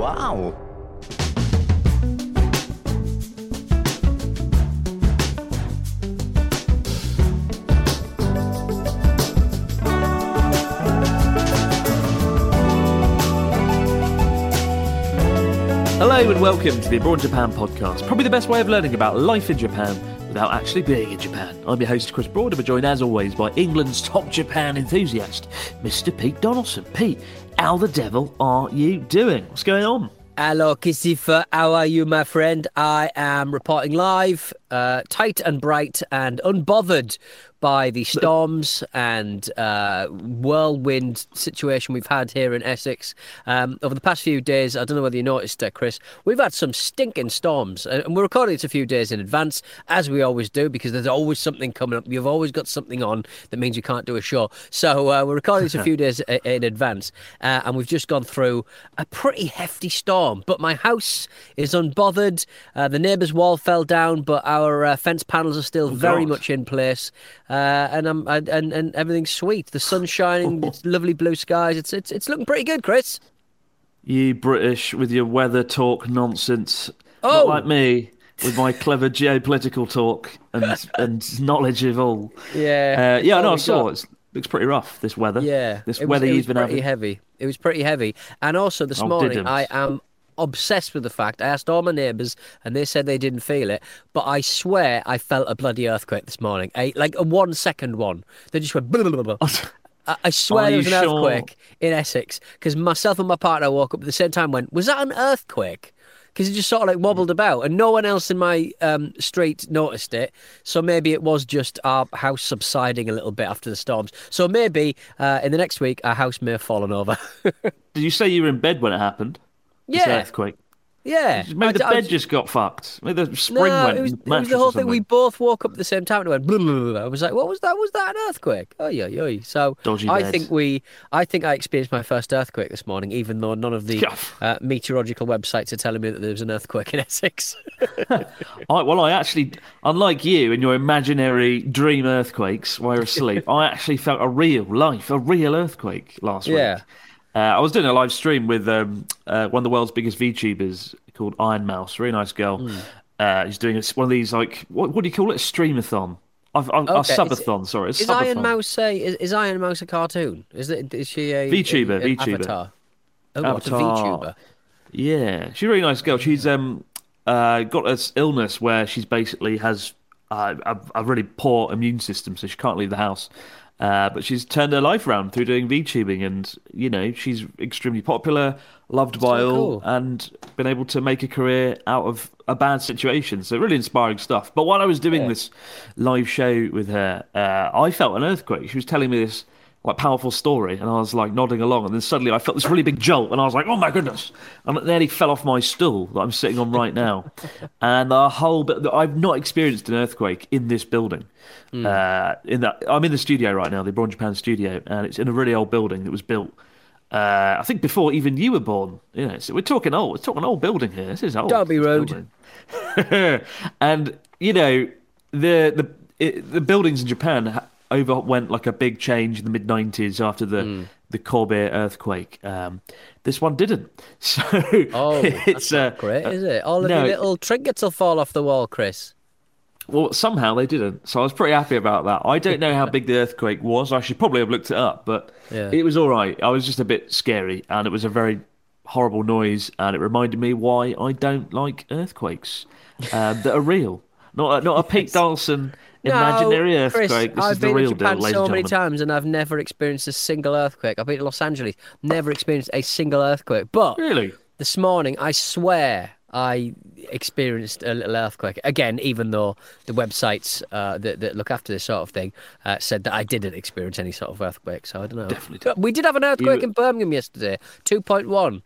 Wow! Hello and welcome to the Abroad Japan podcast. Probably the best way of learning about life in Japan without actually being in Japan. I'm your host, Chris Broad, and we're joined as always by England's top Japan enthusiast, Mr. Pete Donaldson. Pete, how the devil are you doing? What's going on? Hello, Kissifa. How are you, my friend? I am reporting live, uh, tight and bright and unbothered by the storms and uh, whirlwind situation we've had here in Essex. Um, over the past few days, I don't know whether you noticed, uh, Chris, we've had some stinking storms. uh, And we're recording it a few days in advance, as we always do, because there's always something coming up. You've always got something on that means you can't do a show. So uh, we're recording it a few days i- in advance, uh, and we've just gone through a pretty hefty storm. But my house is unbothered. Uh, the neighbour's wall fell down, but our uh, fence panels are still very God. much in place, uh, and I'm and, and and everything's sweet. The sun's shining. it's lovely blue skies. It's it's it's looking pretty good, Chris. You British with your weather talk nonsense. Oh. Not like me with my clever geopolitical talk and and knowledge of all. Yeah. Uh, yeah, Oh, no, I saw it. Looks pretty rough, this weather. Yeah, This was- weather it was you've been pretty having. heavy. It was pretty heavy, and also this Oh, morning didn't. I am obsessed with the fact I asked all my neighbours and they said they didn't feel it, but I swear I felt a bloody earthquake this morning, a like a one second one. They just went. Blah, blah, blah, blah. I- I swear Are there was an sure? earthquake in Essex because myself and my partner woke up at the same time. Went, was that an earthquake? Because it just sort of like wobbled about, and no one else in my um, street noticed it. So maybe it was just our house subsiding a little bit after the storms. So maybe uh, in the next week our house may have fallen over. Did you say you were in bed when it happened? Yeah. earthquake. yeah, Maybe I- the I- bed just got fucked. Maybe the spring no, went. it was, it was the whole thing. We both woke up at the same time and went. Blah, blah, blah. I was like, "What was that? Was that an earthquake?" Oh yeah, yeah. So Dodgy I bed. think we, I think I experienced my first earthquake this morning, even though none of the uh, meteorological websites are telling me that there was an earthquake in Essex. I, well, I actually, unlike you and your imaginary dream earthquakes while you're asleep, I actually felt a real life, a real earthquake last Yeah. week. Uh, I was doing a live stream with um, uh, one of the world's biggest VTubers called Ironmouse, really nice girl. Hmm. Uh, he's doing a, one of these like what, what do you call it? A streamathon. I've, I've, A Okay, is- subathon, sorry. A Is subathon. Ironmouse say is, is Ironmouse a cartoon? Is it is she a VTuber, a- an VTuber. avatar? Oh, what, a Avatar. VTuber. Yeah, she's a really nice girl. She's um uh got this illness where she's basically has uh, a, a really poor immune system, so she can't leave the house. Uh, but she's turned her life around through doing VTubing, and you know she's extremely popular, loved by So all, cool. and been able to make a career out of a bad situation. So really inspiring stuff. But while I was doing this live show with her, uh, I felt an earthquake. She was telling me this like powerful story, and I was like nodding along, and then suddenly I felt this really big jolt, and I was like, "Oh my goodness!" And it nearly fell off my stool that I'm sitting on right now, and the whole bit. I've not experienced an earthquake in this building. Uh, in that, I'm in the studio right now, the Abroad Japan studio, and it's in a really old building that was built. Uh, I think before even you were born. You know, so we're talking old. We're talking old building here. This is old. Derby Road. and you know the the it, the buildings in Japan overwent like a big change in the mid '90s after the Hmm. the Kobe earthquake. Um, this one didn't. So Oh, it's uh, great, is it? All of no, your little trinkets will fall off the wall, Chris. Well, somehow they didn't, so I was pretty happy about that. I don't know how big the earthquake was. I should probably have looked it up, but Yeah. it was all right. I was just a bit scary, and it was a very horrible noise, and it reminded me why I don't like earthquakes um, that are real. Not a, not a Pete Donaldson imaginary No, Chris, earthquake. This I've is the been real to Japan deal, so many times, and I've never experienced a single earthquake. I've been to Los Angeles, never experienced a single earthquake. But Really? this morning, I swear I experienced a little earthquake. Again, even though the websites uh, that, that look after this sort of thing uh, said that I didn't experience any sort of earthquake. So I don't know. Definitely But we did have an earthquake You- in Birmingham yesterday, 2.1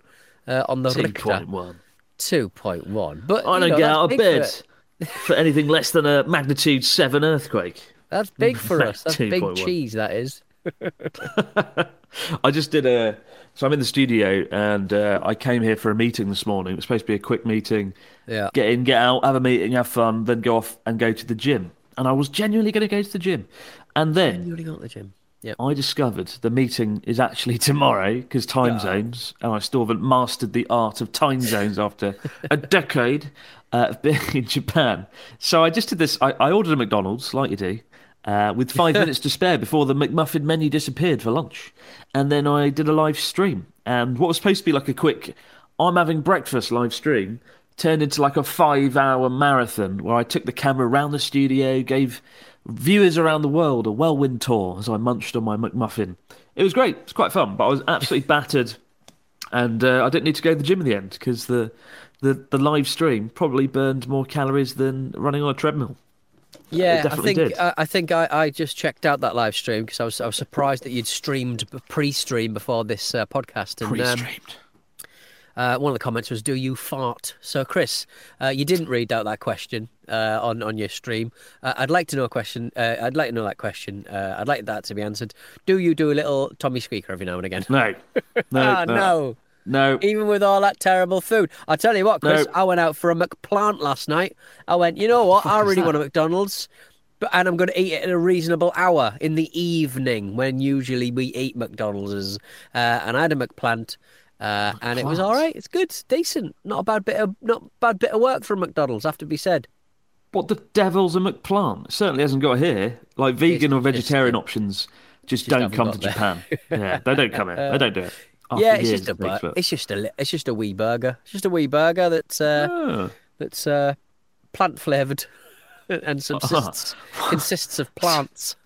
uh, on the Two Richter. point one. 2.1. But I don't know, get out of bed. for anything less than a magnitude seven earthquake. That's big for us. That's big 2.1. cheese, that is. I just did a. So I'm in the studio and uh, I came here for a meeting this morning. It was supposed to be a quick meeting. Yeah. Get in, get out, have a meeting, have fun, then go off and go to the gym. And I was genuinely going to go to the gym. And then You only got the gym. Yeah. I discovered the meeting is actually tomorrow because time zones, and I still haven't mastered the art of time zones after a decade uh, of being in Japan. So I just did this. I, I ordered a McDonald's, like you do, uh, with five minutes to spare before the McMuffin menu disappeared for lunch, and then I did a live stream. And what was supposed to be like a quick, I'm having breakfast live stream. Turned into like a five hour marathon where I took the camera around the studio, gave viewers around the world a whirlwind tour as I munched on my McMuffin. It was great. It's quite fun, but I was absolutely battered, and uh, I didn't need to go to the gym in the end because the, the the live stream probably burned more calories than running on a treadmill. Yeah, I think. I, I think I, I just checked out that live stream because I was I was surprised that you'd streamed pre-stream before this uh, podcast. And um, Pre-streamed. Uh, one of the comments was, "Do you fart?" So, Chris, uh, you didn't read out that question uh, on on your stream. Uh, I'd like to know a question. Uh, I'd like to know that question. Uh, I'd like that to be answered. Do you do a little Tommy Squeaker every now and again? No, no, ah, no, no. no. Even with all that terrible food. I'll tell you what, Chris, No. I went out for a McPlant last night. I went, you know what? I really want a McDonald's. But, and I'm going to eat it at a reasonable hour in the evening when usually we eat McDonald's. Uh, and I had a McPlant. Uh, and it was all right. It's good, decent. Not a bad bit of not bad bit of work from McDonald's, have to be said. What the devil's a McPlant? It certainly hasn't got here. Like vegan or It's just, vegetarian options just, don't come to there. Japan. yeah, they don't come here. They don't do it. After yeah, it's just a bur- it's just a it's just a wee burger. It's just a wee burger that's uh, that's uh, plant flavored and subsists consists of plants.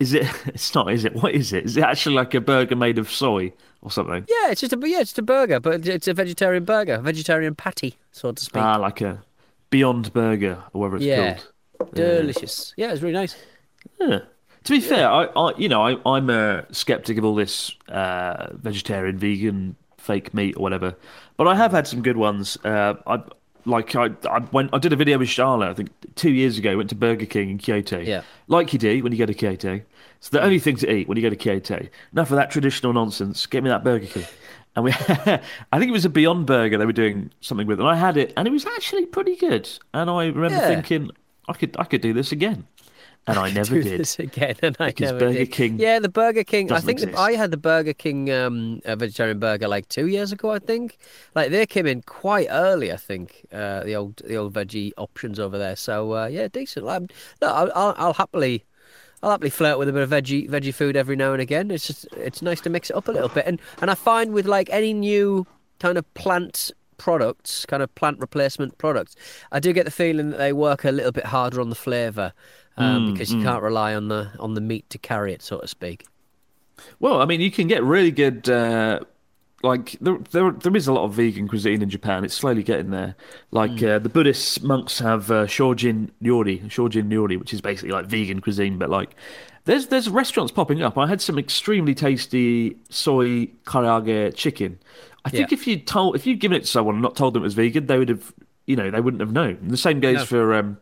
Is it? It's not. Is it? What is it? Is it actually like a burger made of soy or something? Yeah, it's just a yeah, it's just a burger, but it's a vegetarian burger, a vegetarian patty, so to speak. Ah, like a Beyond Burger or whatever it's yeah, called. delicious. Yeah, it's really nice. Yeah. To be fair, I, I you know, I, I'm a skeptic of all this uh, vegetarian, vegan, fake meat or whatever. But I have had some good ones. Uh, I like I I went I did a video with Charlotte. I think two years ago. Went to Burger King in Kyoto. Yeah. like you do when you go to Kyoto. It's the hmm. only thing to eat when you go to Kyoto. Enough of that traditional nonsense. Get me that Burger King. And we, I think it was a Beyond Burger they were doing something with, and I had it, and it was actually pretty good. And I remember Yeah. thinking, I could, I could do this again, and I never Do did. again, and I Because never Burger did. King Yeah, the Burger King. I think. I had the Burger King um, vegetarian burger like two years ago. I think like they came in quite early. I think uh, the old the old veggie options over there. So uh, yeah, decent. Like, no, I'll, I'll, I'll happily. I'll happily flirt with a bit of veggie veggie food every now and again. It's just it's nice to mix it up a little bit. And and I find with like any new kind of plant products, kind of plant replacement products, I do get the feeling that they work a little bit harder on the flavour um, because you can't rely on the on the meat to carry it, so to speak. Well, I mean, you can get really good. Uh, like there, there, there is a lot of vegan cuisine in Japan. It's slowly getting there. Like uh, the Buddhist monks have uh, shojin ryori, shojin ryori, which is basically like vegan cuisine. But like, there's there's restaurants popping up. I had some extremely tasty soy karaage chicken. I think Yeah. if you told, if you'd given it to someone and not told them it was vegan, they would have, you know, they wouldn't have known. And the same goes No. for um,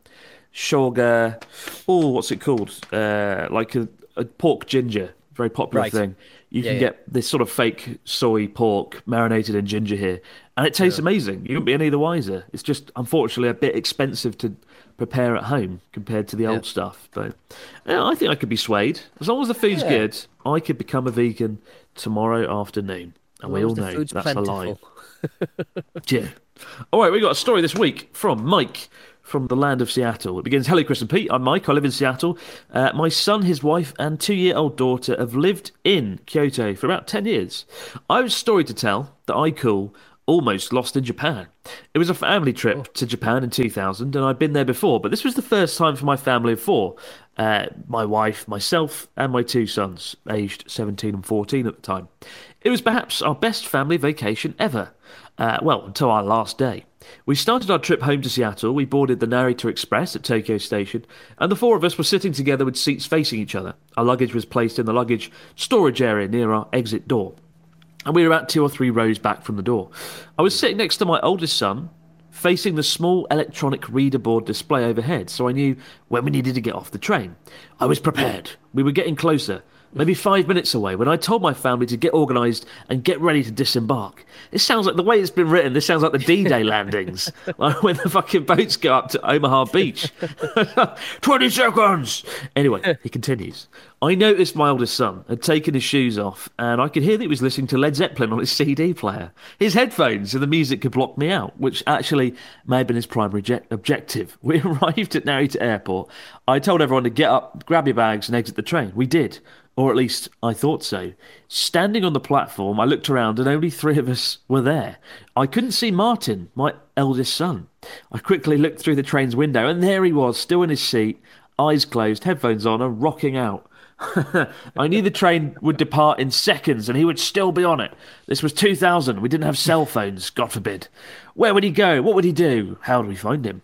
shoga. Oh, what's it called? Uh, like a, a pork ginger, very popular Right. thing. You Yeah, can yeah. get this sort of fake soy pork marinated in ginger here, and it tastes amazing. You wouldn't be any the wiser. It's just unfortunately a bit expensive to prepare at home compared to the old stuff. But yeah, I think I could be swayed as long as the food's good. I could become a vegan tomorrow afternoon, and we all know that's a lie. plentiful. Yeah. All right, we got a story this week from Mike from the land of Seattle. It begins Hello, Chris and Pete. I'm Mike. I live in Seattle. Uh, my son, his wife, and two year old daughter have lived in Kyoto for about 10 years. I have a story to tell that I call Almost Lost in Japan. It was a family trip to Japan in 2000, and I'd been there before, but this was the first time for my family of four uh, my wife, myself, and my two sons, aged 17 and 14 at the time. It was perhaps our best family vacation ever. Uh, well, until our last day. We started our trip home to Seattle. We boarded the Narita Express at Tokyo Station, and the four of us were sitting together with seats facing each other. Our luggage was placed in the luggage storage area near our exit door, and we were about two or three rows back from the door. I was sitting next to my oldest son, facing the small electronic reader board display overhead, so I knew when we needed to get off the train. I was prepared. We were getting closer maybe five minutes away, when I told my family to get organised and get ready to disembark. This sounds like the way it's been written. This sounds like the D-Day landings, like when the fucking boats go up to Omaha Beach. Twenty seconds. Anyway, he continues. I noticed my oldest son had taken his shoes off, and I could hear that he was listening to Led Zeppelin on his CD player. His headphones and the music could block me out, which actually may have been his primary je- objective. We arrived at Narita Airport. I told everyone to get up, grab your bags, and exit the train. We did or at least I thought so. Standing on the platform, I looked around and only three of us were there. I couldn't see Martin, my eldest son. I quickly looked through the train's window, and there he was, still in his seat, eyes closed, headphones on, and rocking out. I knew the train would depart in seconds and he would still be on it. This was 2000. We didn't have cell phones, God forbid. Where would he go? What would he do? How do we find him?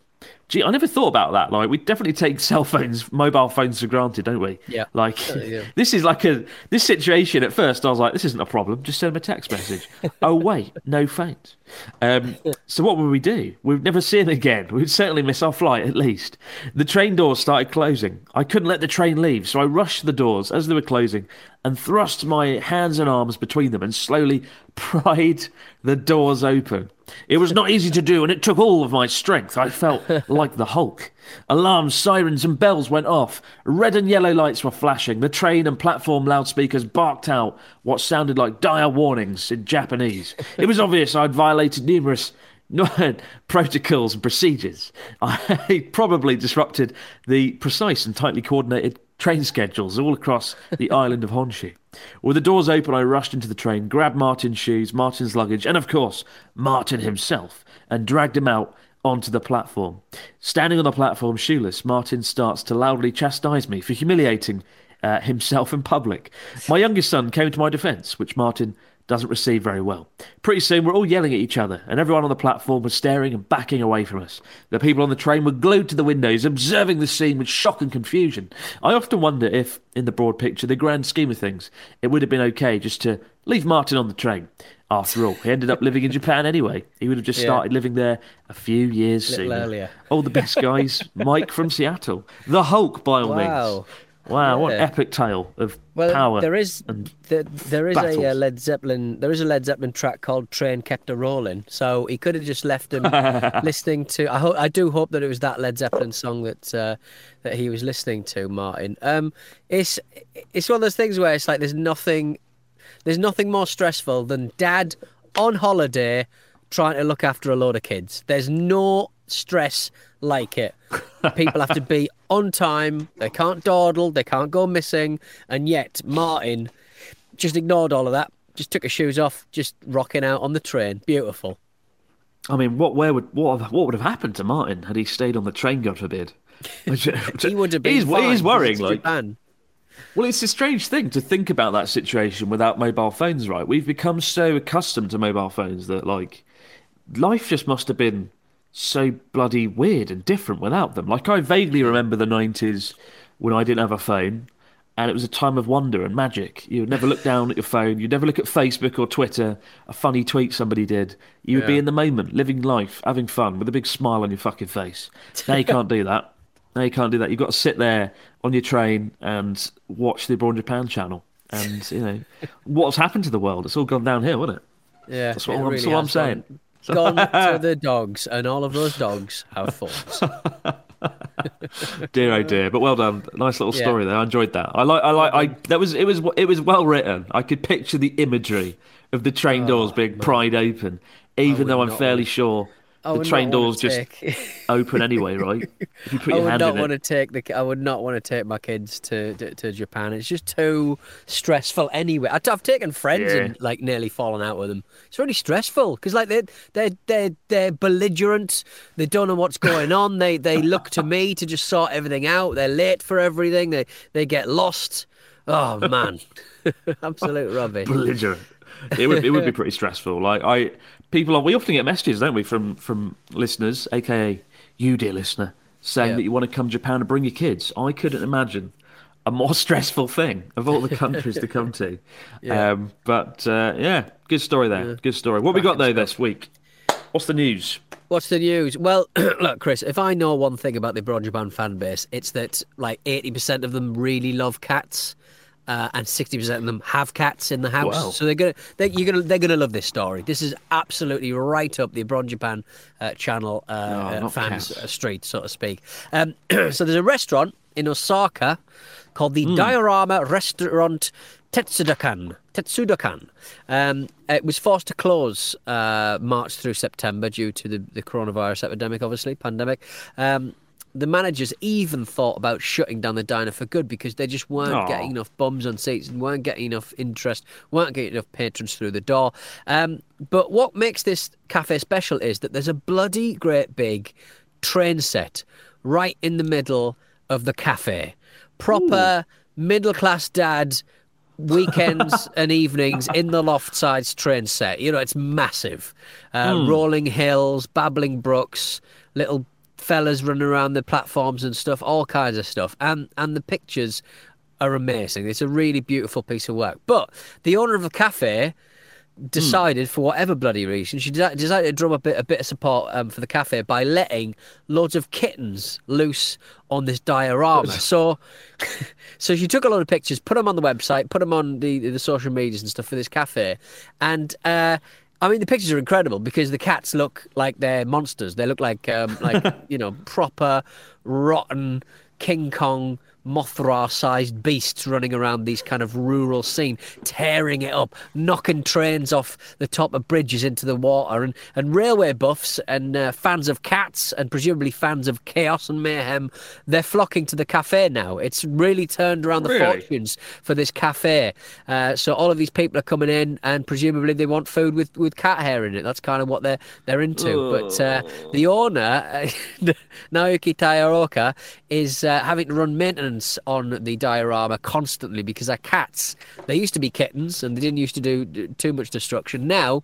Gee, I never thought about that. Like, we definitely take cell phones, mobile phones for granted, don't we? Yeah. Like, Uh, yeah. this is like a this situation. At first, I was like, this isn't a problem. Just send him a text message. oh wait, no phones. Um, so what would we do? We'd never see him again. We'd certainly miss our flight at least. The train doors started closing. I couldn't let the train leave, so I rushed the doors as they were closing and thrust my hands and arms between them and slowly pried the doors open. It was not easy to do, and it took all of my strength. I felt like the Hulk. Alarms, sirens, and bells went off. Red and yellow lights were flashing. The train and platform loudspeakers barked out what sounded like dire warnings in Japanese. It was obvious I'd violated numerous protocols and procedures. I probably disrupted the precise and tightly coordinated train schedules all across the island of Honshu. With the doors open, I rushed into the train, grabbed Martin's shoes, Martin's luggage, and of course, Martin himself, and dragged him out onto the platform. Standing on the platform, shoeless, Martin starts to loudly chastise me for humiliating uh, himself in public. My youngest son came to my defence, which Martin doesn't receive very well. Pretty soon, we're all yelling at each other, and everyone on the platform was staring and backing away from us. The people on the train were glued to the windows, observing the scene with shock and confusion. I often wonder if, in the broad picture, the grand scheme of things, it would have been okay just to leave Martin on the train. After all, he ended up living in Japan anyway. He would have just Yeah. started living there a few years Little sooner. earlier. Oh, the best guys, Mike from Seattle, the Hulk by all Wow. means. Wow, what an epic tale of Well, power. there is there, there is a uh. Led Zeppelin there is a Led Zeppelin track called "Train Kept a Rolling," so he could have just left him listening to. I hope I do hope that it was that Led Zeppelin song that uh, that he was listening to, Martin. Um, it's it's one of those things where it's like there's nothing there's nothing more stressful than dad on holiday trying to look after a load of kids. There's no stress like it. People have to be on time. They can't dawdle. They can't go missing. And yet, Martin just ignored all of that. Just took his shoes off, just rocking out on the train. Beautiful. I mean, what where would what have- what would have happened to Martin had he stayed on the train? God forbid. He would have been. He's, he's worrying. Like, Japan. well, it's a strange thing to think about that situation without mobile phones, right? We've become so accustomed to mobile phones that like life just must have been so bloody weird and different without them. Like I vaguely remember the nineties when I didn't have a phone. And it was a time of wonder and magic. You would never look down at your phone. You'd never look at Facebook or Twitter, a funny tweet somebody did. You would be in the moment, living life, having fun, with a big smile on your fucking face. Now you can't do that. Now you can't do that. You've got to sit there on your train and watch the Abroad Japan channel. And, you know, what's happened to the world? It's all gone downhill, hasn't it? Yeah, That's what it I'm- really that's what I'm saying. Gone, gone to the dogs, and all of those dogs have phones. Dear oh dear, but well done. Nice little Yeah. story there. I enjoyed that. I like. I like. I that was. It was. It was well written. I could picture the imagery of the train doors oh, being pried open, even though I'm fairly sure I the train doors just take- open anyway, right? If you put I your would hand not want to take the. I would not want to take my kids to, to, to Japan. It's just too stressful. Anyway, I- I've taken friends Yeah. and like nearly fallen out with them. It's really stressful because like they they they they're belligerent. They don't know what's going on. They they look to me to just sort everything out. They're late for everything. They they get lost. Oh man, absolute rubbish. belligerent. It would it would be pretty stressful. Like I people are we often get messages, don't we, from from listeners, aka you, dear listener, saying Yeah. that you want to come to Japan and bring your kids. I couldn't imagine a more stressful thing of all the countries to come to. Yeah. Um, but uh, yeah, good story there. Good story. What we got though this week? What's the news? What's the news? Well, look, Chris, if I know one thing about the Abroad Japan fan base, it's that like 80% of them really love cats. Uh, and sixty percent of them have cats in the house, Wow. so they're gonna they, you're gonna they're gonna love this story. This is absolutely right up the Abroad Japan uh, channel uh, uh, fans cats. uh, street, so to speak. Um, so there's a restaurant in Osaka called the Hmm. Diorama Restaurant Tetsudakan. Tetsudakan. Um, it was forced to close uh, March through September due to the, the coronavirus epidemic, obviously, pandemic. Um, the managers even thought about shutting down the diner for good because they just weren't Aw. getting enough bums on seats and weren't getting enough interest, weren't getting enough patrons through the door. Um, but what makes this cafe special is that there's a bloody great big train set right in the middle of the cafe. Proper middle class dad weekends and evenings in the loft sides train set. You know, it's massive. Uh, Rolling hills, babbling brooks, little fellas running around the platforms and stuff, all kinds of stuff. And and the pictures are amazing. It's a really beautiful piece of work. But the owner of the cafe decided, for whatever bloody reason, she decided to drum up a bit, a bit of support um, for the cafe by letting loads of kittens loose on this diorama. so, so she took a lot of pictures, put them on the website, put them on the the social medias and stuff for this cafe, and. Uh, I mean, the pictures are incredible because the cats look like they're monsters. They look like, um, like you know, proper rotten King Kong Mothra-sized beasts running around these kind of rural scene, tearing it up, knocking trains off the top of bridges into the water, and, and railway buffs and uh, fans of cats and presumably fans of chaos and mayhem, they're flocking to the cafe now. It's really turned around the Really? fortunes for this cafe. Uh, so all of these people are coming in, and presumably they want food with, with cat hair in it. That's kind of what they're they're into. But uh, the owner, Naoki Tairoka, is uh, having to run maintenance on the diorama constantly because our cats, they used to be kittens and they didn't used to do too much destruction. Now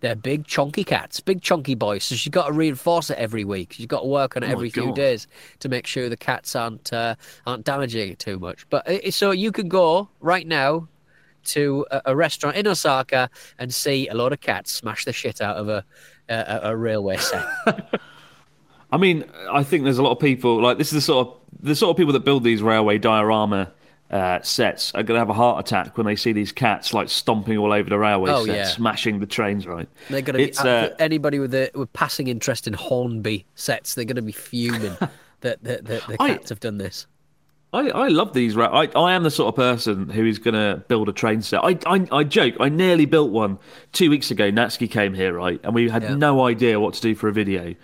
they're big chunky cats, big chunky boys. So she's got to reinforce it every week. She's got to work on it Oh every few days to make sure the cats aren't uh, aren't damaging it too much. But uh, so you can go right now to a, a restaurant in Osaka and see a lot of cats smash the shit out of a a, a railway set. I mean, I think there's a lot of people like this is the sort of the sort of people that build these railway diorama uh, sets are going to have a heart attack when they see these cats like stomping all over the railway Oh, set, yeah. smashing the trains. Right? They're going to be uh, anybody with a with passing interest in Hornby sets. They're going to be fuming that, that, that the I- cats have done this. I, I love these. Ra- I I am the sort of person who is going to build a train set. I, I I joke. I nearly built one two weeks ago. Natsuki came here, right, and we had Yeah. no idea what to do for a video.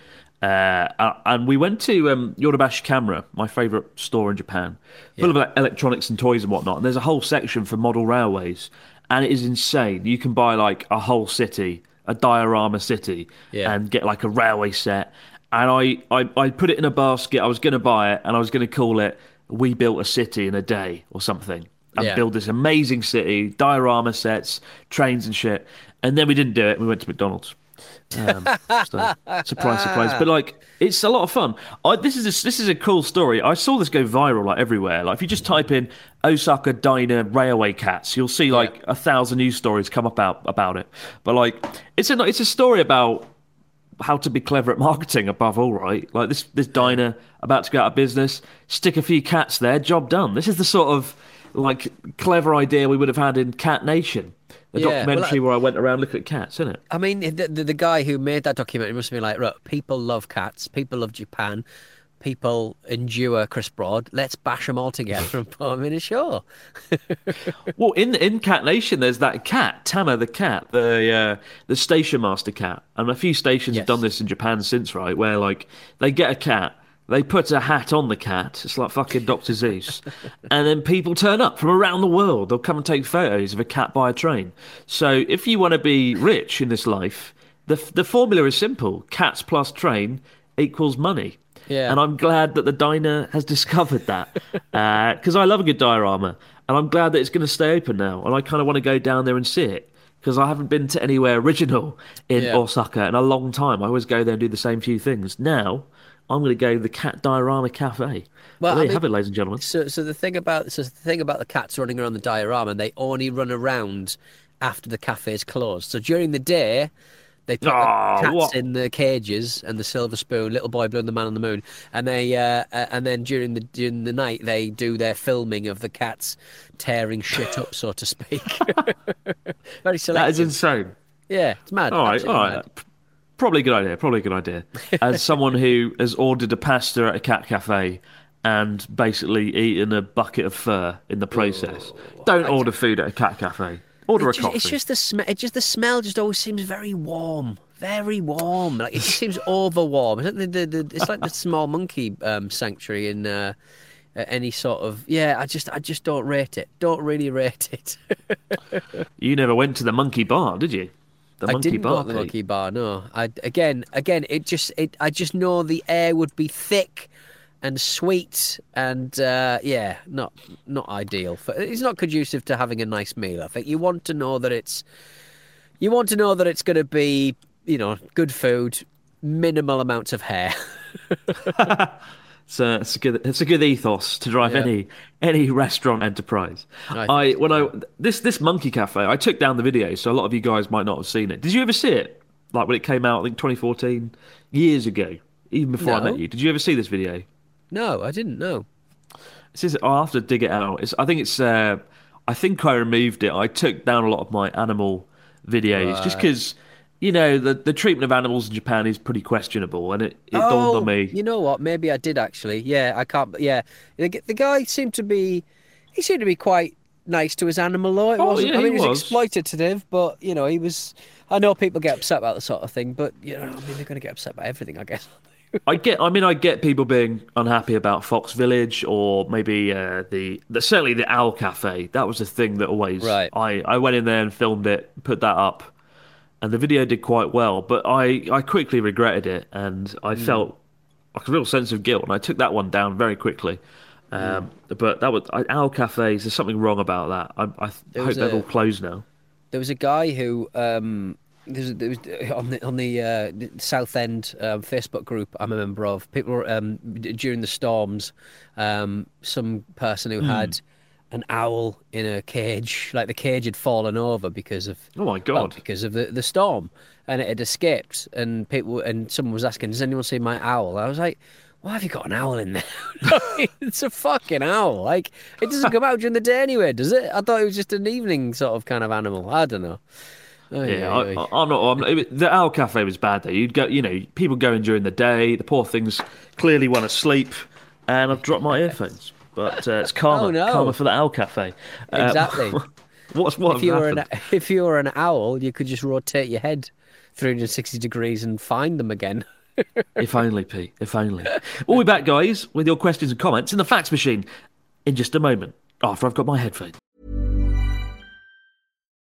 Uh, and we went to um, Yodobashi Camera, my favourite store in Japan, full of like, electronics and toys and whatnot. And there's a whole section for model railways, and it is insane. You can buy like a whole city, a diorama city, Yeah. and get like a railway set. And I, I, I put it in a basket. I was going to buy it, and I was going to call it "We Built a City in a Day" or something, and Yeah. build this amazing city, diorama sets, trains and shit. And then we didn't do it. We went to McDonald's. Um, so, surprise, surprise. But like, it's a lot of fun. I, this is a, this is a cool story. I saw this go viral like everywhere. Like, if you just type in Osaka diner railway cats, you'll see like a thousand news stories come up out about it. But like, it's a it's a story about how to be clever at marketing above all, right? Like this this diner about to go out of business, stick a few cats there, job done. This is the sort of like clever idea we would have had in Cat Nation, the Yeah, well, documentary I- where I went around looking at cats, isn't it? I mean, the, the, the guy who made that documentary must have been like, look, people love cats, people love Japan. people endure Chris Broad, let's bash them all together and put them in a show. Well, in in Cat Nation, there's that cat, Tama the cat, the uh, the station master cat, and a few stations Yes. have done this in Japan since, right? Where like they get a cat, they put a hat on the cat, it's like fucking Doctor Seuss, and then people turn up from around the world. They'll come and take photos of a cat by a train. So if you want to be rich in this life, the the formula is simple: cats plus train equals money. Yeah. And I'm glad that the diner has discovered that uh, because I love a good diorama, and I'm glad that it's going to stay open now. And I kind of want to go down there and see it because I haven't been to anywhere original in Yeah. Osaka in a long time. I always go there and do the same few things. Now I'm going to go to the Cat Diorama Cafe. Well, there I you mean- have it, ladies and gentlemen. So, so the thing about so the thing about the cats running around the diorama, they only run around after the cafe is closed. So during the day, they put Oh, the cats what? in the cages and the silver spoon, little boy blue and the man on the moon, and they uh, uh, and then during the during the night they do their filming of the cats tearing shit up, so to speak. Very selective. is insane. yeah, it's mad. All right, absolutely all right. mad. Probably a good idea. Probably a good idea. As someone who has ordered a pasta at a cat cafe and basically eaten a bucket of fur in the process, don't order food at a cat cafe. Order It a just, coffee. it's just the smell. It just the smell just always seems very warm, very warm. Like it just seems over warm. It's like the, the, the, it's like the small monkey um, sanctuary in uh, uh, any sort of yeah. I just I just don't rate it. Don't really rate it. You never went to the monkey bar, did you? The I didn't bar. the monkey bar. No, I again again it just it. I just know the air would be thick. And sweet, and uh, yeah, not not ideal. For, it's not conducive to having a nice meal. I think you want to know that it's you want to know that it's going to be, you know, good food, minimal amounts of hair. It's a, it's a good it's a good ethos to drive Yeah. any any restaurant enterprise. I I when I this this monkey cafe, I took down the video, so a lot of you guys might not have seen it. Did you ever see it? Like when it came out, I think 2014, years ago, even before I met you. Did you ever see this video? No, I didn't know. This is I'll have to dig it out. It's I think it's uh, I think I removed it. I took down a lot of my animal videos just because you know the the treatment of animals in Japan is pretty questionable, and it, it dawned on me. Oh, You know what? Maybe I did actually. Yeah, I can't. Yeah, the, the guy seemed to be. He seemed to be quite nice to his animal, though. It Oh, wasn't. yeah, I mean, he was, was. exploitative, but you know, he was. I know people get upset about the sort of thing, but you know, I mean, they're going to get upset about everything, I guess. I get. I mean, I get people being unhappy about Fox Village or maybe uh, the, the certainly the Owl Cafe. That was the thing that always. Right. I I went in there and filmed it, put that up, and the video did quite well. But I I quickly regretted it, and Hmm. I felt like a real sense of guilt, and I took that one down very quickly. Um, But that was Owl Cafes. There's something wrong about that. I, I hope they're all closed now. There was a guy who um, there was, there was on the on the uh, Southend um, Facebook group I'm a member of. People were, um, during the storms, um, some person Hmm. who had an owl in a cage, like the cage had fallen over because of Oh my well, god! because of the, the storm, and it had escaped. And people and someone was asking, "Does anyone see my owl?" I was like. Why have you got an owl in there? it's a fucking owl. Like it doesn't come out during the day anyway, does it? I thought it was just an evening sort of kind of animal. I don't know. Ay, Yeah, ay, I, I'm not. I'm not the Owl Cafe was bad though. You'd go, you know, people going during the day. The poor things clearly want to sleep, and I've dropped my earphones. But uh, it's karma, Oh, no. karma for the Owl Cafe. Uh, Exactly. what's what if you were an if you were an owl, you could just rotate your head 360 degrees and find them again. If only, Pete. If only. We'll be back, guys, with your questions and comments in the fax machine in just a moment after I've got my headphones.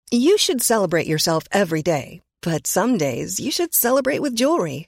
You should celebrate yourself every day, but some days you should celebrate with jewelry.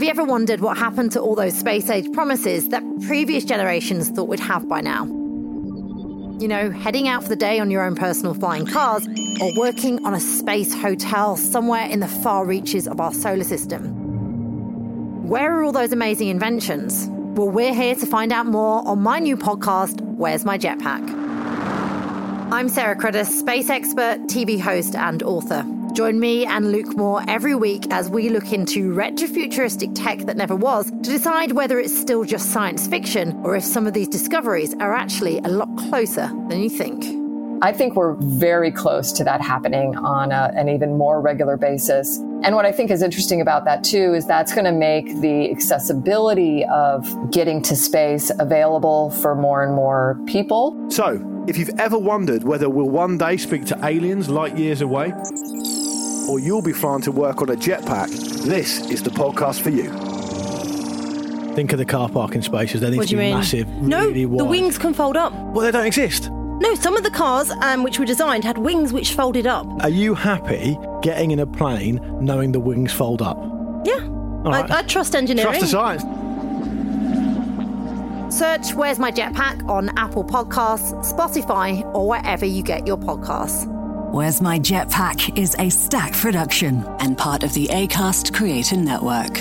Have you ever wondered what happened to all those space age promises that previous generations thought we'd have by now? You know, heading out for the day on your own personal flying cars or working on a space hotel somewhere in the far reaches of our solar system. Where are all those amazing inventions? Well, we're here to find out more on my new podcast, Where's My Jetpack? I'm Sarah Cruddas, space expert, TV host, and author. Join me and Luke Moore every week as we look into retrofuturistic tech that never was to decide whether it's still just science fiction or if some of these discoveries are actually a lot closer than you think. I think we're very close to that happening on a, an even more regular basis. And what I think is interesting about that too is that's going to make the accessibility of getting to space available for more and more people. So, if you've ever wondered whether we'll one day speak to aliens light years away, or you'll be flying to work on a jetpack, this is the podcast for you. Think of the car parking spaces. They need What to be mean? massive, No, really wide. the wings can fold up. Well, they don't exist. No, some of the cars um, which were designed had wings which folded up. Are you happy getting in a plane knowing the wings fold up? Yeah, All right. I, I trust engineering. Trust the science. Search Where's My Jetpack on Apple Podcasts, Spotify, or wherever you get your podcasts. Where's My Jetpack is a stack production and part of the ACAST Creator Network.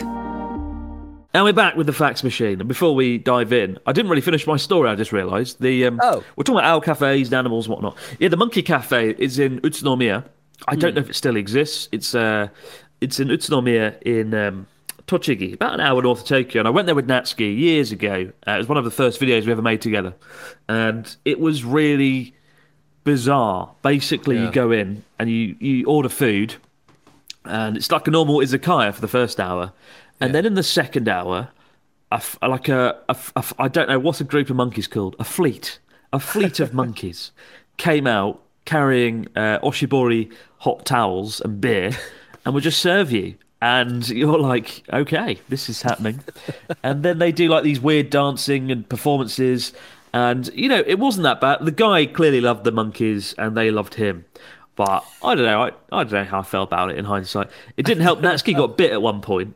And we're back with the fax machine. And before we dive in, I didn't really finish my story. I just realised the um, Oh. we're talking about owl cafes, and animals, and whatnot. Yeah, the monkey cafe is in Utsunomiya. I don't Hmm. know if it still exists. It's uh, it's in Utsunomiya in um, Tochigi, about an hour north of Tokyo. And I went there with Natsuki years ago. Uh, it was one of the first videos we ever made together, and it was really bizarre. Basically, Yeah. you go in and you you order food, and it's like a normal izakaya for the first hour, and then in the second hour, a like a, a a I don't know what's a group of monkeys called a fleet, a fleet of monkeys came out carrying uh, oshibori hot towels and beer, and would just serve you. And you're like, okay, this is happening. and then they do like these weird dancing and performances. And, you know, it wasn't that bad. The guy clearly loved the monkeys and they loved him. But I don't know. I, I don't know how I felt about it in hindsight. It didn't help. Natsuki got bit at one point,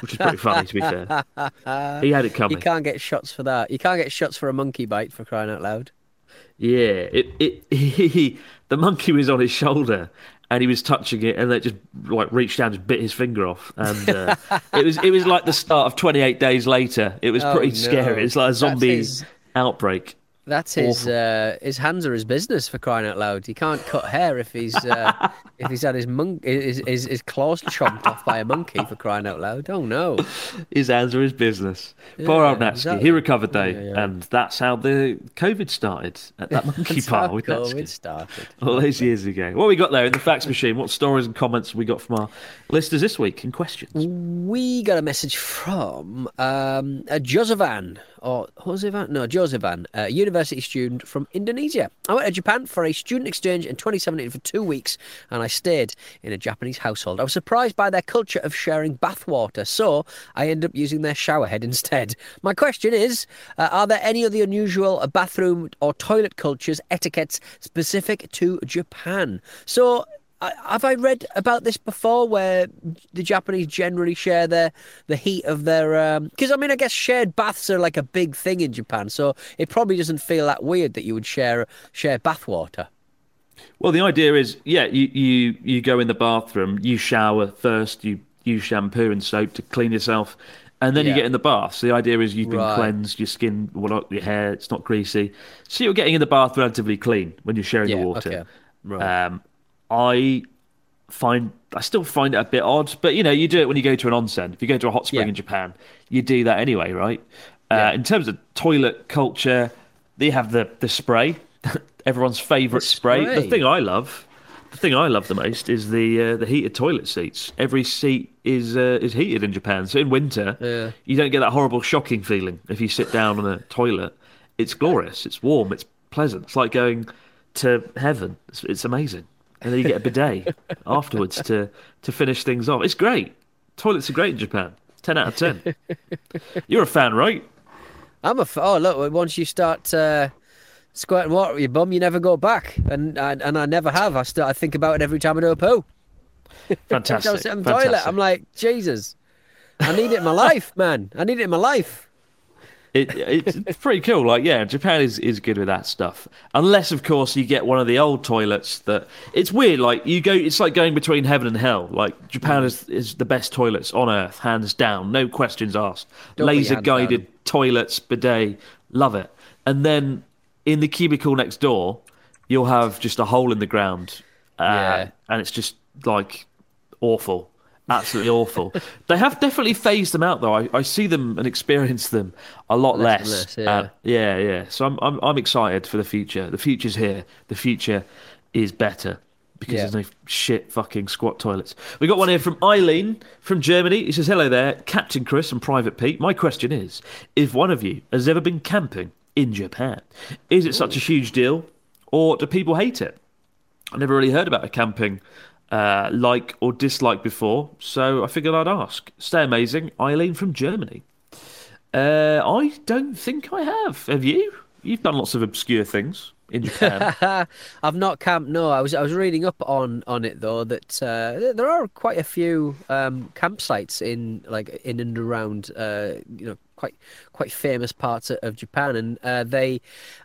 which is pretty funny, to be fair. He had it coming. You can't get shots for that. You can't get shots for a monkey bite for crying out loud. Yeah, it it he, the monkey was on his shoulder and he was touching it, and they just like reached down, and bit his finger off, and uh, it was it was like the start of Twenty Eight Days Later. It was Oh, pretty no. scary. It's like a That's zombie his- outbreak. That's his uh, his hands are his business for crying out loud. He can't cut hair if he's uh, if he's had his monk his, his his claws chomped off by a monkey for crying out loud. Oh no, his hands are his business. Poor Yeah, Alnatsky. exactly. He recovered though, Yeah, yeah. and that's how the COVID started at that monkey That's bar with COVID Natsky. started. All those years ago. What we got there in the fax machine? What stories and comments have we got from our listeners this week and questions? We got a message from um, a Josevan, or Josevan? No, Josevan, a university student from Indonesia. I went to Japan for a student exchange in 2017 for two weeks, and I stayed in a Japanese household. I was surprised by their culture of sharing bathwater, so I ended up using their shower head instead. My question is uh, Are there any other unusual uh, bathroom or toilet cultures, etiquettes specific to Japan? So, have I read about this before, where the Japanese generally share their the heat of their? Because I mean, I guess shared baths are like a big thing in Japan, so it probably doesn't feel that weird that you would share share bath water. Well, the idea is, yeah, you, you, you go in the bathroom, you shower first, you use shampoo and soap to clean yourself, and then you get in the bath. So the idea is you've been Right. cleansed, your skin, well, your hair, it's not greasy. So you're getting in the bath relatively clean when you're sharing Yeah, the water. okay. Right. Um, I find I still find it a bit odd, but you know, you do it when you go to an onsen. If you go to a hot spring Yeah. in Japan, you do that anyway, right? Yeah. Uh, in terms of toilet culture, they have the the spray, everyone's favourite spray. The thing I love, the thing I love the most is the uh, the heated toilet seats. Every seat is uh, is heated in Japan, so in winter, Yeah. you don't get that horrible shocking feeling if you sit down on a toilet. It's glorious. It's warm. It's pleasant. It's like going to heaven. It's, it's amazing. And then you get a bidet afterwards to to finish things off. It's great. Toilets are great in Japan. Ten out of ten. You're a fan, right? I'm a a f- oh look, once you start uh, squirting water with your bum, you never go back, and and, and I never have. I still I think about it every time I do a poo. Fantastic. I sit in the toilet. I'm like Jesus, I need it in my life, man. I need it in my life. It, it's, pretty cool. Like, yeah, Japan is, is good with that stuff. Unless, of course, you get one of the old toilets that it's weird. Like, you go, it's like going between heaven and hell. Like, Japan is, is the best toilets on earth, hands down, no questions asked. Don't Laser down. guided toilets, bidet, love it. And then in the cubicle next door, you'll have just a hole in the ground. Uh, Yeah. And it's just like awful. Absolutely awful. They have definitely phased them out, though. I, I see them and experience them a lot Less less. less, yeah. Uh, yeah, yeah. So I'm, I'm I'm excited for the future. The future's here. The future is better because Yeah. there's no shit fucking squat toilets. We got one here from Eileen from Germany. He says, "Hello there, Captain Chris and Private Pete. My question is, if one of you has ever been camping in Japan, is it such a huge deal, or do people hate it? I never really heard about a camping." Uh, like or dislike before, so I figured I'd ask. Stay amazing, Eileen from Germany. Uh, I don't think I have. Have you? You've done lots of obscure things in Japan. I've not camped. No, I was I was reading up on on it though that uh, there- are quite a few um, campsites in like in and around uh, you know quite quite famous parts of, Japan, and uh, they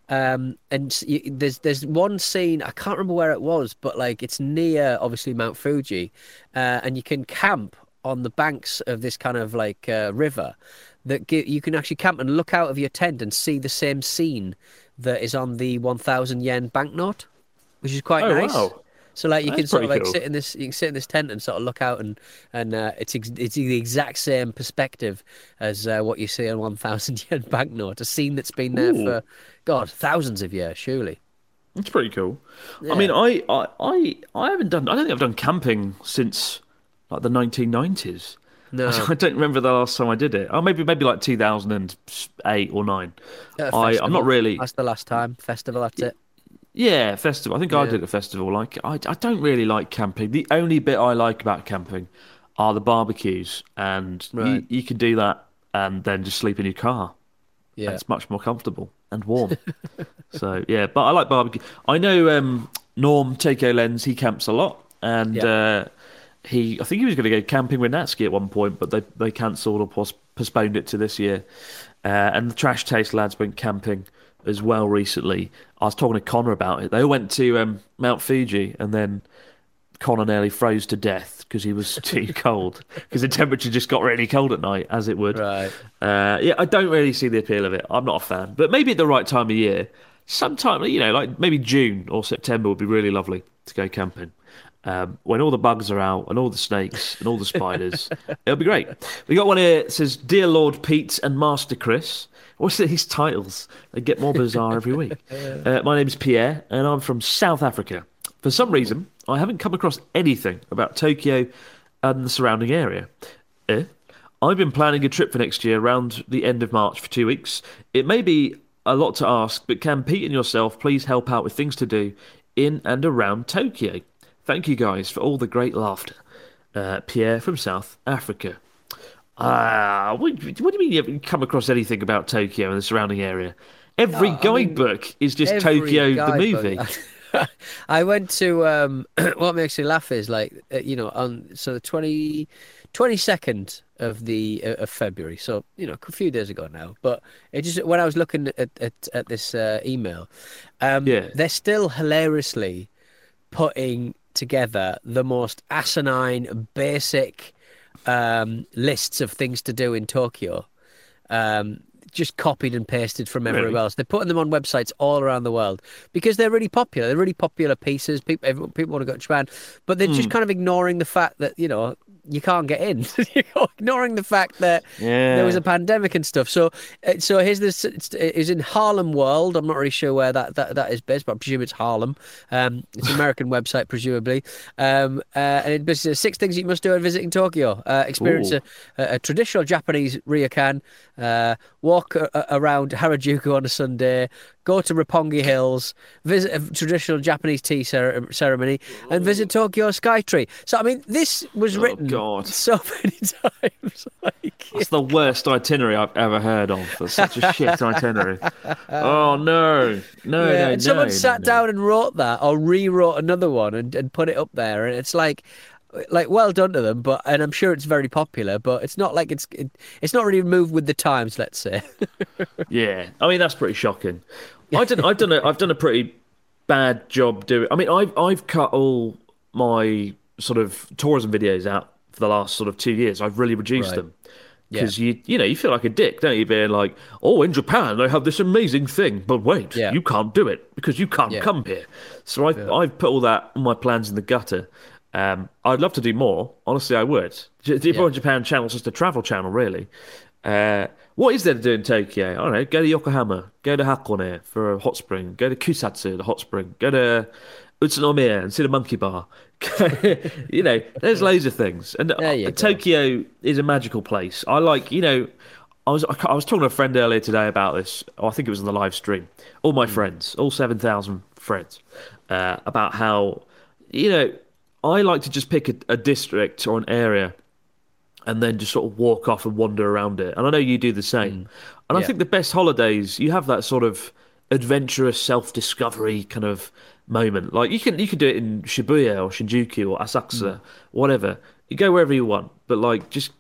um, and you, there's there's one scene I can't remember where it was, but like it's near obviously Mount Fuji, uh, and you can camp on the banks of this kind of like uh, river that you can actually camp and look out of your tent and see the same scene that is on the 1000 yen banknote which is quite Oh, nice wow. So like you That's can sort of like cool. sit in this you can sit in this tent and sort of look out and and uh, it's ex- it's the exact same perspective as uh, what you see on 1000 yen banknote a scene that's been there Ooh. for god thousands of years surely That's pretty cool. Yeah. I mean, I, I, I, I haven't done. I don't think I've done camping since like the 1990s. No. I don't remember the last time I did it. Oh, maybe maybe like 2008 or nine. At a I, I'm not really. that's the last time festival that's it Yeah, festival. I think I did a festival. Like I, I don't really like camping. The only bit I like about camping are the barbecues, and Right. you, you can do that and then just sleep in your car. yeah It's much more comfortable and warm. so yeah, but I like barbecue. I know um, Norm Tokyo Lens. He camps a lot, and Yeah. uh, he I think he was going to go camping with Natsuki at one point, but they they cancelled or pos- postponed it to this year. Uh, and the Trash Taste lads went camping as well recently. I was talking to Connor about it. They went to um, Mount Fuji and then Connor nearly froze to death because he was too cold because the temperature just got really cold at night, as it would. Right. Uh, yeah, I don't really see the appeal of it. I'm not a fan, but maybe at the right time of year, sometime you know, like maybe June or September would be really lovely to go camping. Um, when all the bugs are out and all the snakes and all the spiders, it'll be great. We got one here that says, "Dear Lord Pete and Master Chris." What's these titles? They get more bizarre every week. Uh, my name is Pierre, and I'm from South Africa. For some reason, I haven't come across anything about Tokyo and the surrounding area. Eh? I've been planning a trip for next year around the end of March for two weeks. It may be a lot to ask, but can Pete and yourself please help out with things to do in and around Tokyo? Thank you guys for all the great laughter. Uh, Pierre from South Africa. Ah, what, what do you mean you haven't come across anything about Tokyo and the surrounding area? Every No, I mean, guidebook is just Tokyo the movie. I went to um, what makes me laugh is like uh, you know on so the 20, 22nd of the uh, of February, so you know a few days ago now. But it just when I was looking at at, at this uh, email, um, Yeah. they're still hilariously putting together the most asinine, basic um, lists of things to do in Tokyo. Um, just copied and pasted from everywhere Really? else. They're putting them on websites all around the world because they're really popular. They're really popular pieces. People, everyone, people want to go to Japan, but they're Hmm. just kind of ignoring the fact that you know you can't get in. Ignoring the fact that there was a pandemic and stuff. So, uh, so here's this. It's, it's in Harlem World. I'm not really sure where that, that, that is based, but I presume it's Harlem. Um, it's an American website, presumably. Um, uh, and it basically says six things you must do when visiting Tokyo. Uh, experience a, a, a traditional Japanese ryokan. Uh, walk a, a- around Harajuku on a Sunday. Go to Roppongi Hills. Visit a traditional Japanese tea cer- ceremony, and visit Tokyo Skytree. So, I mean, this was Oh, written God. so many times. Like, That's the worst itinerary I've ever heard of. That's such a shit itinerary. Um, oh no, no, yeah, no, and someone no, sat no. down and wrote that or rewrote another one and, and put it up there and it's like like well done to them but and i'm sure it's very popular but it's not like it's it, it's not really moved with the times let's say Yeah, I mean that's pretty shocking. I done, I've done a, I've done a pretty bad job doing. I mean, I've I've cut all my sort of tourism videos out for the last sort of two years. I've really reduced Right. them because you you know you feel like a dick, don't you? Being like, oh, in Japan they have this amazing thing, but wait, Yeah. you can't do it because you can't Yeah. come here. So I've I've put all that all my plans in the gutter. Um, I'd love to do more. Honestly, I would. The Abroad Japan channel is just a travel channel, really. Uh, what is there to do in Tokyo? I don't know. Go to Yokohama. Go to Hakone for a hot spring. Go to Kusatsu, the hot spring. Go to Utsunomiya and see the monkey bar. you know, there's loads of things. And uh. Tokyo is a magical place. I like, you know, I was I was talking to a friend earlier today about this. Oh, I think it was on the live stream. All my friends, all seven thousand friends, uh, about how you know I like to just pick a, a district or an area and then just sort of walk off and wander around it. And I know you do the same. Mm. And I think the best holidays, you have that sort of adventurous self-discovery kind of moment. Like you can you can do it in Shibuya or Shinjuku or Asakusa, mm. whatever. You go wherever you want, but like just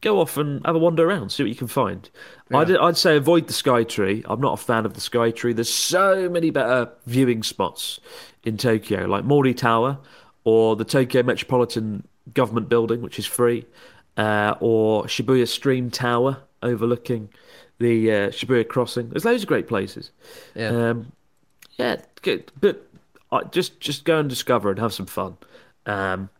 go off and have a wander around, see what you can find. I'd, I'd say avoid the Sky Tree. I'm not a fan of the Sky Tree. There's so many better viewing spots in Tokyo, like Mori Tower or the Tokyo Metropolitan Government Building, which is free, uh, or Shibuya Stream Tower overlooking the uh, Shibuya Crossing. There's loads of great places. Yeah. Um, yeah, good. But uh, just just go and discover and have some fun. Um,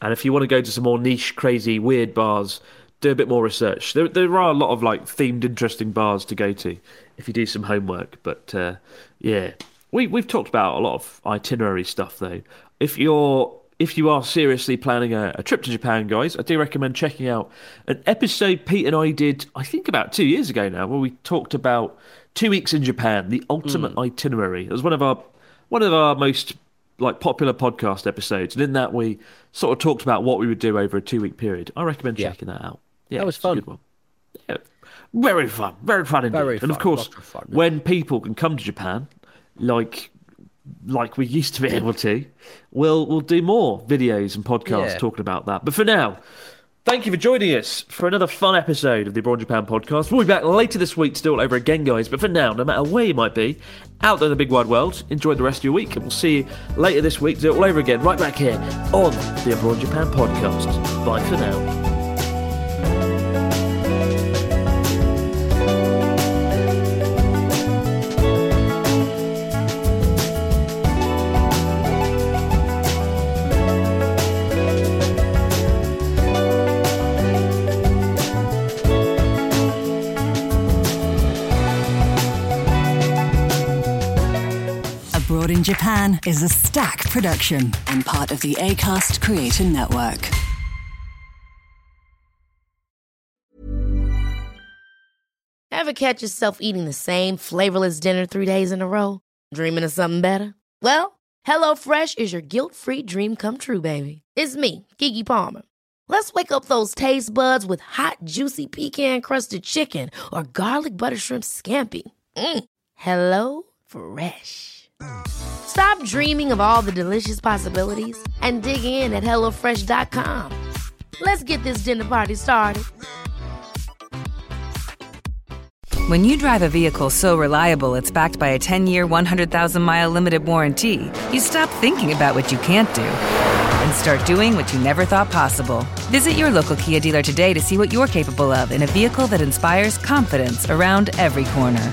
and if you want to go to some more niche, crazy, weird bars, do a bit more research. There, there are a lot of like themed, interesting bars to go to if you do some homework. But uh, yeah, we we've talked about a lot of itinerary stuff though. If you're if you are seriously planning a, a trip to Japan, guys, I do recommend checking out an episode Pete and I did, I think about two years ago now, where we talked about two weeks in Japan, the ultimate hmm. itinerary. It was one of our one of our most like popular podcast episodes, and in that we sort of talked about what we would do over a two week period. I recommend Yeah. checking that out. Yeah, That was fun. good one. Yeah, very fun, very fun indeed. Very and of course, of fun. when people can come to Japan, like like we used to be able to, we'll we'll do more videos and podcasts Yeah. talking about that. But for now, Thank you for joining us for another fun episode of the Abroad Japan podcast. We'll be back later this week to do it all over again, guys. But for now, no matter where you might be, out there in the big wide world, enjoy the rest of your week. And we'll see you later this week to do it all over again, right back here on the Abroad Japan podcast. Bye for now. Abroad in Japan is a Stak production and part of the ACAST Creator Network. Ever catch yourself eating the same flavorless dinner three days in a row? Dreaming of something better? Well, HelloFresh is your guilt free dream come true, baby. It's me, Keke Palmer. Let's wake up those taste buds with hot, juicy pecan crusted chicken or garlic butter shrimp scampi. Mm. Hello Fresh. Stop dreaming of all the delicious possibilities and dig in at HelloFresh.com. Let's get this dinner party started. When you drive a vehicle so reliable it's backed by a 10 year, 100,000 mile limited warranty, you stop thinking about what you can't do and start doing what you never thought possible. Visit your local Kia dealer today to see what you're capable of in a vehicle that inspires confidence around every corner.